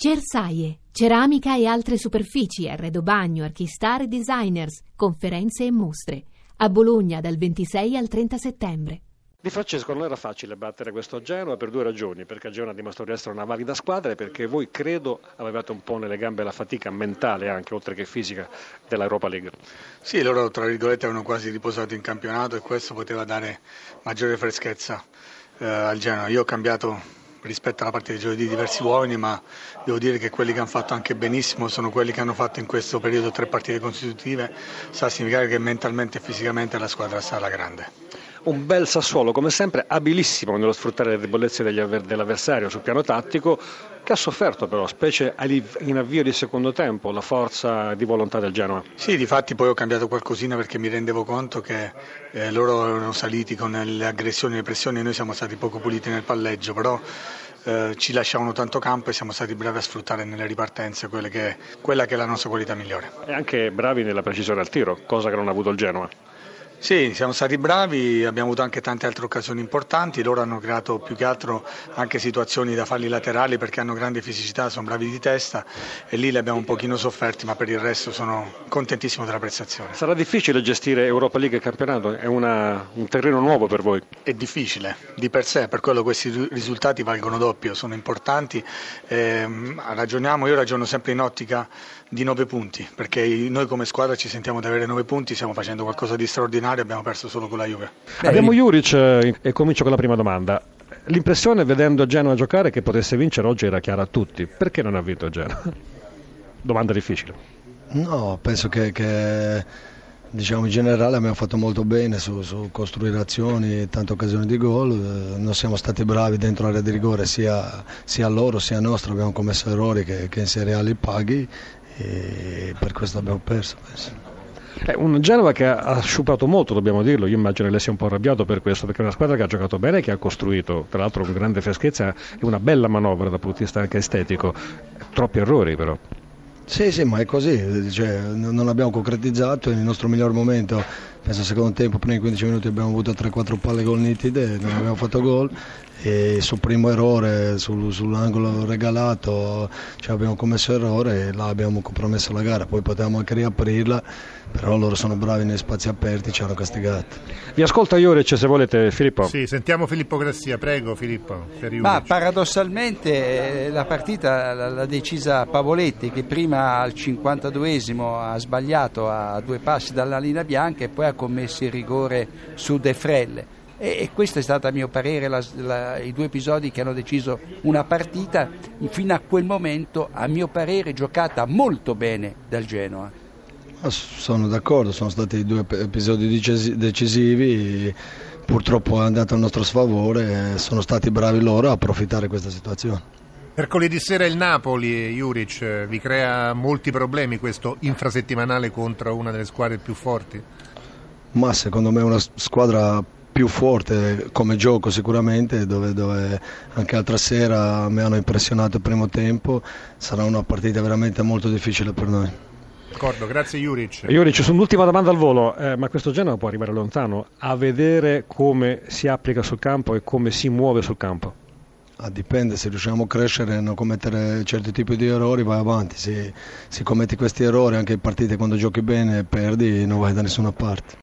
Cersaie, ceramica e altre superfici, arredo bagno, archistar e designers, conferenze e mostre. A Bologna dal 26 al 30 settembre. Di Francesco non era facile battere questo Genoa per due ragioni, perché Genoa dimostrò di essere una valida squadra e perché voi credo avevate un po' nelle gambe la fatica mentale anche oltre che fisica dell'Europa League. Sì, loro tra virgolette avevano quasi riposato in campionato e questo poteva dare maggiore freschezza eh, al Genoa. Io ho cambiato rispetto alla partita di giovedì diversi uomini, ma devo dire che quelli che hanno fatto anche benissimo sono quelli che hanno fatto in questo periodo tre partite constitutive, sta a significare che mentalmente e fisicamente la squadra sta alla grande. Un bel Sassuolo, come sempre, abilissimo nello sfruttare le debolezze dell'avversario sul piano tattico, che ha sofferto però, specie in avvio di secondo tempo, la forza di volontà del Genoa. Sì, di fatti poi ho cambiato qualcosina perché mi rendevo conto che eh, loro erano saliti con le aggressioni e le pressioni e noi siamo stati poco puliti nel palleggio, però eh, ci lasciavano tanto campo e siamo stati bravi a sfruttare nelle ripartenze che, quella che è la nostra qualità migliore. E anche bravi nella precisione al tiro, cosa che non ha avuto il Genoa. Sì, siamo stati bravi, abbiamo avuto anche tante altre occasioni importanti, loro hanno creato più che altro anche situazioni da falli laterali perché hanno grande fisicità, sono bravi di testa e lì li abbiamo un pochino sofferti, ma per il resto sono contentissimo della prestazione. Sarà difficile gestire Europa League e campionato? È una, un terreno nuovo per voi? È difficile, di per sé, per quello questi risultati valgono doppio, sono importanti. Eh, ragioniamo, io ragiono sempre in ottica di nove punti, perché noi come squadra ci sentiamo di avere nove punti, stiamo facendo qualcosa di straordinario, abbiamo perso solo con la Juve. Abbiamo Juric eh, e comincio con la prima domanda. L'impressione vedendo Genoa giocare che potesse vincere oggi era chiara a tutti. Perché non ha vinto Genoa? Domanda difficile. No, penso che, che diciamo, in generale abbiamo fatto molto bene su, su costruire azioni, tante occasioni di gol. Eh, non siamo stati bravi dentro l'area di rigore sia, sia loro sia nostro, abbiamo commesso errori che, che in Serie A li paghi e per questo abbiamo perso. Penso. È un Genova che ha sciupato molto, dobbiamo dirlo. Io immagino lei sia un po' arrabbiato per questo, perché è una squadra che ha giocato bene e che ha costruito, tra l'altro con grande freschezza e una bella manovra dal punto di vista anche estetico. Troppi errori però. Sì, sì, ma è così, cioè, non abbiamo concretizzato nel nostro miglior momento, penso al secondo tempo, prima di 15 minuti abbiamo avuto 3-4 palle gol nitide, non abbiamo fatto gol e sul primo errore, sul, sull'angolo regalato, cioè abbiamo commesso errore e là abbiamo compromesso la gara, poi potevamo anche riaprirla, però loro sono bravi negli spazi aperti, ci hanno castigato. Vi ascolta Ioric se volete Filippo. Sì, sentiamo Filippo Grassia, prego Filippo. Ma paradossalmente eh, la partita l'ha decisa Pavoletti che prima al 52esimo ha sbagliato a due passi dalla linea bianca e poi ha commesso il rigore su De Frelle e, e questo è stato a mio parere la, la, i due episodi che hanno deciso una partita fino a quel momento a mio parere giocata molto bene dal Genoa. Sono d'accordo, sono stati due episodi decisivi, purtroppo è andato a nostro sfavore, sono stati bravi loro a approfittare di questa situazione. Mercoledì sera il Napoli, Juric, vi crea molti problemi questo infrasettimanale contro una delle squadre più forti? Ma secondo me è una squadra più forte come gioco sicuramente, dove, dove, anche l'altra sera mi hanno impressionato il primo tempo, sarà una partita veramente molto difficile per noi. D'accordo, grazie Juric. Juric, su un'ultima domanda al volo, eh, ma questo Genoa può arrivare lontano a vedere come si applica sul campo e come si muove sul campo? Ah, dipende, se riusciamo a crescere e non commettere certi tipi di errori vai avanti, se, se commetti questi errori anche in partite quando giochi bene e perdi non vai da nessuna parte.